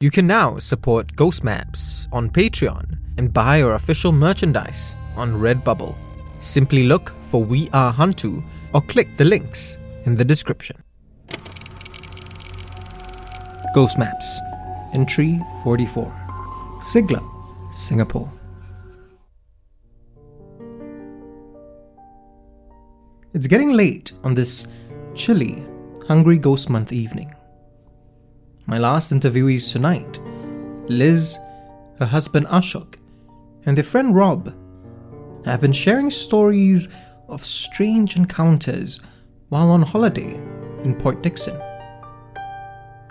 You can now support Ghost Maps on Patreon and buy our official merchandise on Redbubble. Simply look for We Are Hantu or click the links in the description. Ghost Maps, Entry 44, Siglap, Singapore. It's getting late on this chilly, Hungry Ghost Month evening. My last interviewees tonight Liz, her husband Ashok, and their friend Rob have been sharing stories of strange encounters while on holiday in Port Dickson.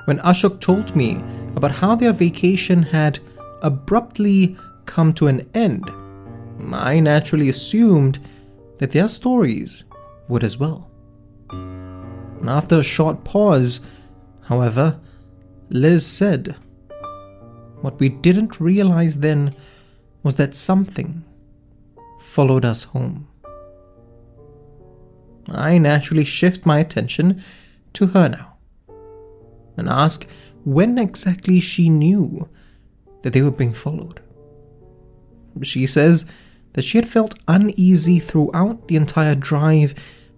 When Ashok told me about how their vacation had abruptly come to an end, I naturally assumed that their stories would as well. After a short pause, however, Liz said, What we didn't realize then was that something followed us home. I naturally shift my attention to her now and ask when exactly she knew that they were being followed. She says that she had felt uneasy throughout the entire drive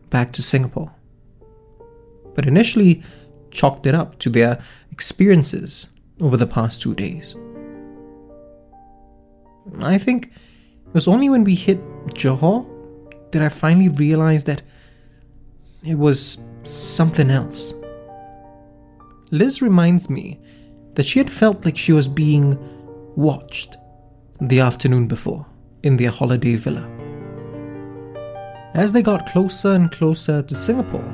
back to Singapore, but initially chalked it up to their experiences over the past two days. I think it was only when we hit Johor that I finally realized that it was something else. Liz reminds me that she had felt like she was being watched the afternoon before in their holiday villa. As they got closer and closer to Singapore,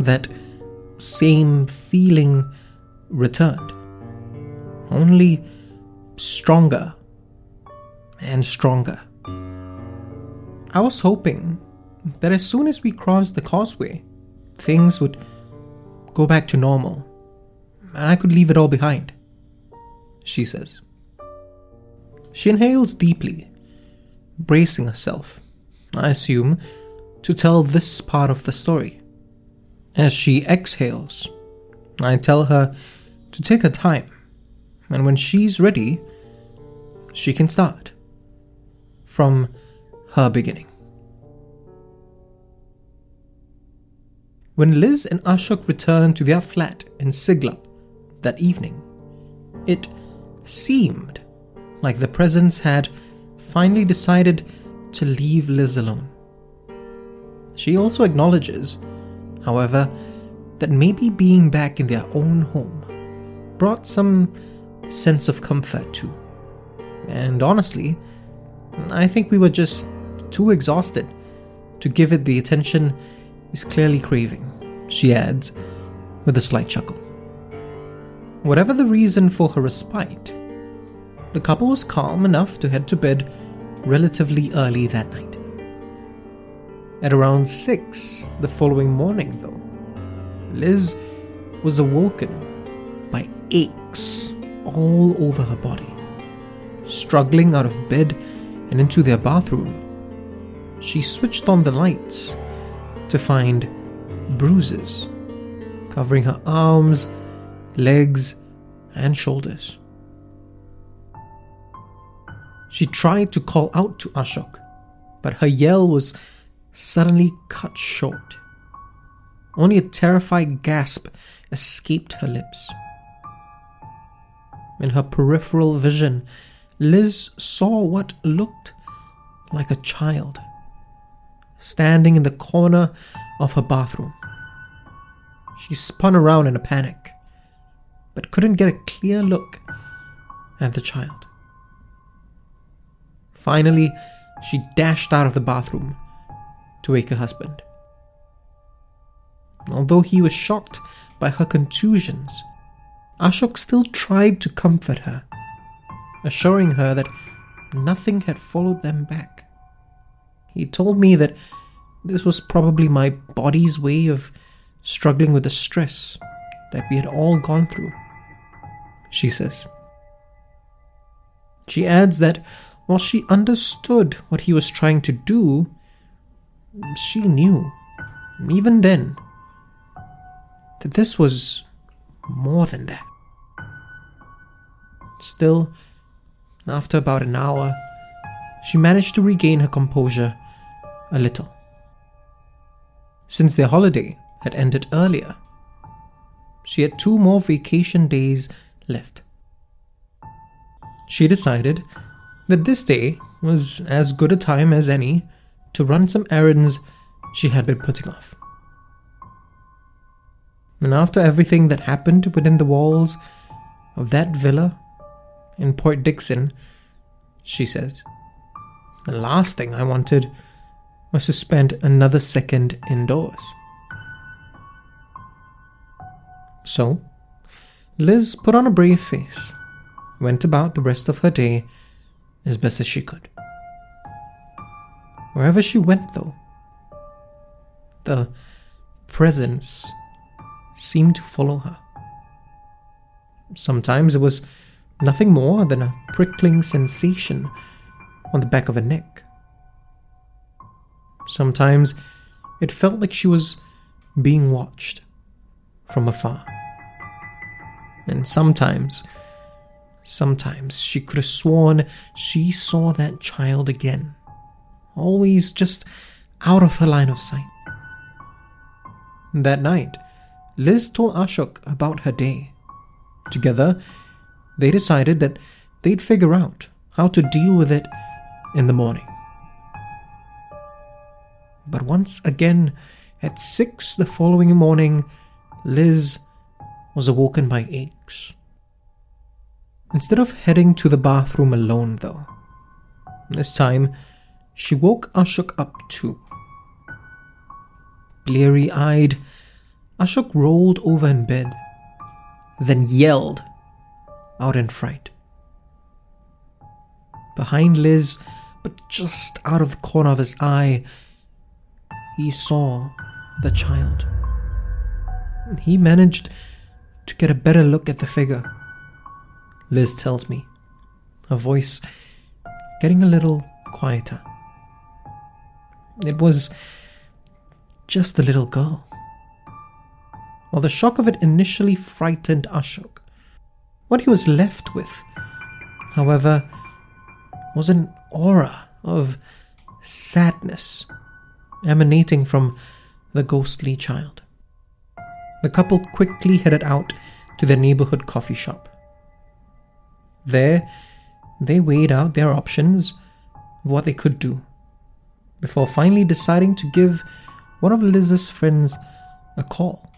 that same feeling returned. Only stronger and stronger. I was hoping that as soon as we crossed the causeway, things would go back to normal and I could leave it all behind, she says. She inhales deeply, bracing herself, I assume, to tell this part of the story. As she exhales, I tell her to take her time, and when she's ready, she can start from her beginning. When Liz and Ashok returned to their flat in Siglap that evening, it seemed like the presence had finally decided to leave Liz alone. She also acknowledges however, that maybe being back in their own home brought some sense of comfort too. And honestly, I think we were just too exhausted to give it the attention it was clearly craving, she adds with a slight chuckle. Whatever the reason for her respite, the couple was calm enough to head to bed relatively early that night. At around 6 the following morning, though, Liz was awoken by aches all over her body. Struggling out of bed and into their bathroom, she switched on the lights to find bruises covering her arms, legs, and shoulders. She tried to call out to Ashok, but her yell was suddenly cut short. Only a terrified gasp escaped her lips. In her peripheral vision, Liz saw what looked like a child standing in the corner of her bathroom. She spun around in a panic, but couldn't get a clear look at the child. Finally, she dashed out of the bathroom to wake her husband. Although he was shocked by her contusions, Ashok still tried to comfort her, assuring her that nothing had followed them back. He told me that this was probably my body's way of struggling with the stress that we had all gone through, she says. She adds that while she understood what he was trying to do, she knew, even then, that this was more than that. Still, after about an hour, she managed to regain her composure a little. Since their holiday had ended earlier, she had two more vacation days left. She decided that this day was as good a time as any to run some errands she had been putting off. And after everything that happened within the walls of that villa in Port Dickson, she says, the last thing I wanted was to spend another second indoors. So, Liz put on a brave face, went about the rest of her day as best as she could. Wherever she went, though, the presence seemed to follow her. Sometimes it was nothing more than a prickling sensation on the back of her neck. Sometimes it felt like she was being watched from afar. And sometimes, sometimes she could have sworn she saw that child again, always just out of her line of sight. That night, Liz told Ashok about her day. Together, they decided that they'd figure out how to deal with it in the morning. But once again, at six the following morning, Liz was awoken by aches. Instead of heading to the bathroom alone, though, this time she woke Ashok up too. Bleary eyed, Ashok rolled over in bed, then yelled out in fright. Behind Liz, but just out of the corner of his eye, he saw the child. He managed to get a better look at the figure. Liz tells me, her voice getting a little quieter. It was just the little girl. While the shock of it initially frightened Ashok, what he was left with, however, was an aura of sadness emanating from the ghostly child. The couple quickly headed out to their neighborhood coffee shop. There, they weighed out their options of what they could do before finally deciding to give one of Liz's friends a call.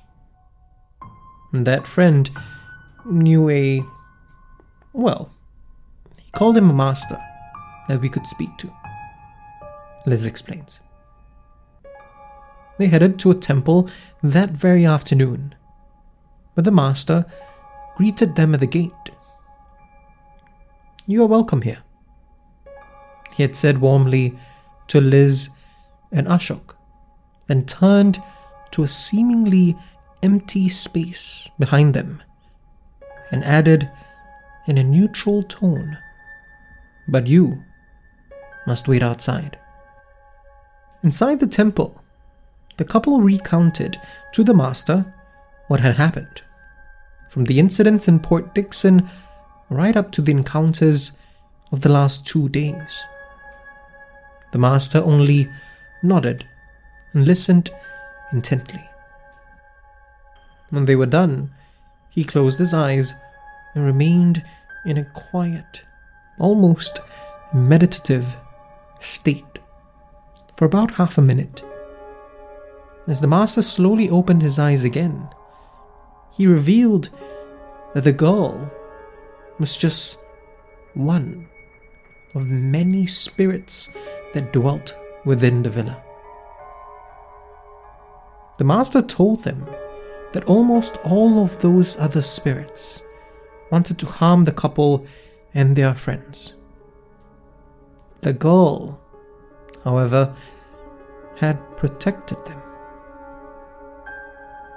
That friend knew a. well, he called him a master that we could speak to. Liz explains. They headed to a temple that very afternoon, but the master greeted them at the gate. You are welcome here, he had said warmly to Liz and Ashok, then turned to a seemingly empty space behind them and added in a neutral tone, But you must wait outside. Inside the temple, the couple recounted to the master what had happened. From the incidents in Port Dickson right up to the encounters of the last two days. The master only nodded and listened intently. When they were done, he closed his eyes and remained in a quiet, almost meditative state for about half a minute. As the master slowly opened his eyes again, he revealed that the girl was just one of many spirits that dwelt within the villa. The master told them that almost all of those other spirits wanted to harm the couple and their friends. The girl, however, had protected them.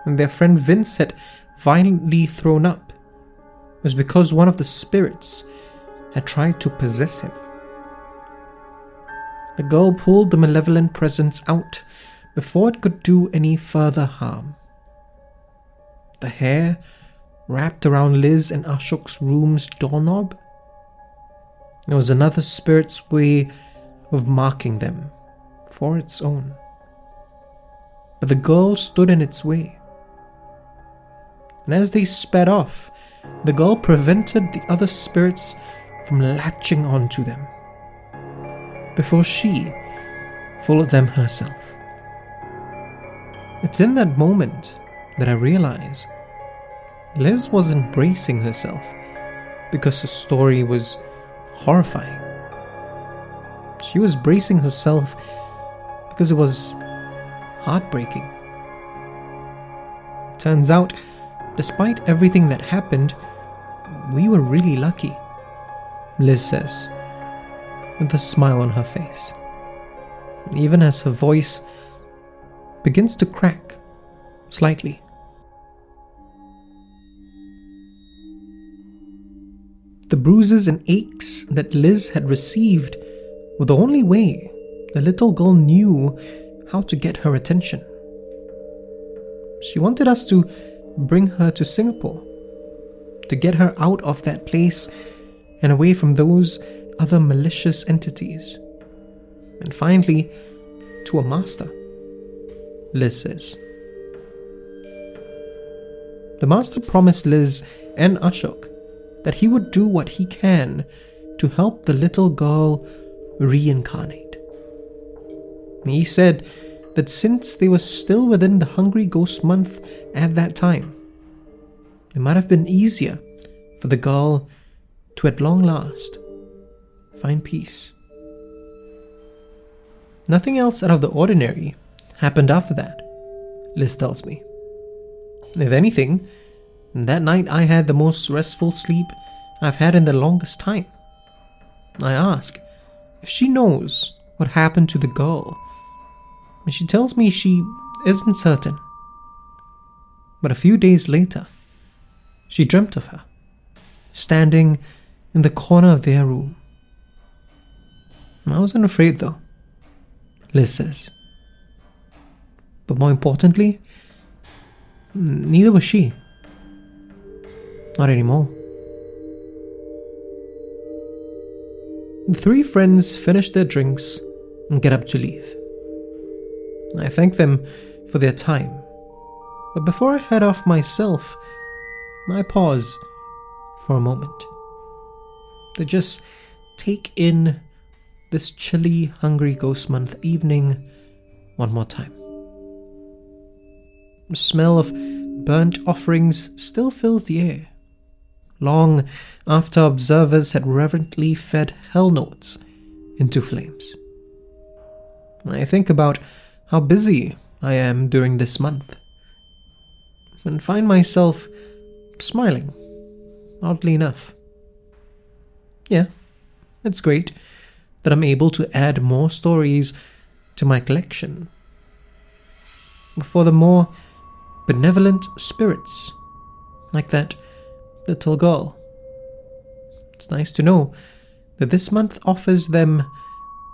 When their friend Vince had violently thrown up, was because one of the spirits had tried to possess him. The girl pulled the malevolent presence out before it could do any further harm. The hair wrapped around Liz and Ashok's room's doorknob. It was another spirit's way of marking them for its own. But the girl stood in its way. And as they sped off, the girl prevented the other spirits from latching onto them before she followed them herself. It's in that moment that I realize Liz was embracing herself because her story was horrifying. She was bracing herself because it was heartbreaking. Turns out, despite everything that happened, we were really lucky, Liz says, with a smile on her face, even as her voice begins to crack slightly. The bruises and aches that Liz had received were the only way the little girl knew how to get her attention. She wanted us to bring her to Singapore, to get her out of that place and away from those other malicious entities, and finally to a master, Liz says. The master promised Liz and Ashok that he would do what he can to help the little girl reincarnate. He said that since they were still within the Hungry Ghost month at that time, it might have been easier for the girl to at long last find peace. Nothing else out of the ordinary happened after that, Liz tells me. If anything, that night I had the most restful sleep I've had in the longest time. I ask if she knows what happened to the girl, and she tells me she isn't certain. But a few days later, she dreamt of her, standing in the corner of their room. I wasn't afraid though, Liz says. But more importantly, neither was she. Not anymore. The three friends finish their drinks and get up to leave. I thank them for their time, but before I head off myself, I pause for a moment to just take in this chilly, hungry ghost month evening one more time. The smell of burnt offerings still fills the air, long after observers had reverently fed hell notes into flames. I think about how busy I am during this month and find myself smiling, oddly enough. Yeah, it's great that I'm able to add more stories to my collection. For the more benevolent spirits, like that little girl. It's nice to know that this month offers them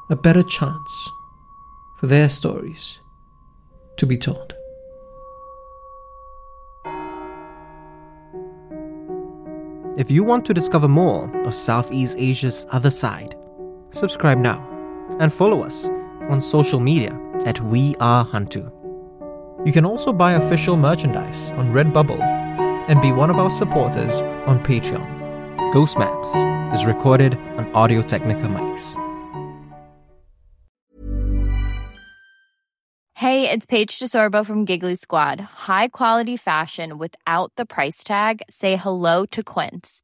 a better chance for their stories to be told. If you want to discover more of Southeast Asia's other side, subscribe now and follow us on social media at We Are Hantu. You can also buy official merchandise on Redbubble and be one of our supporters on Patreon. Ghost Maps is recorded on Audio Technica mics. Hey, it's Paige DeSorbo from Giggly Squad. High quality fashion without the price tag. Say hello to Quince.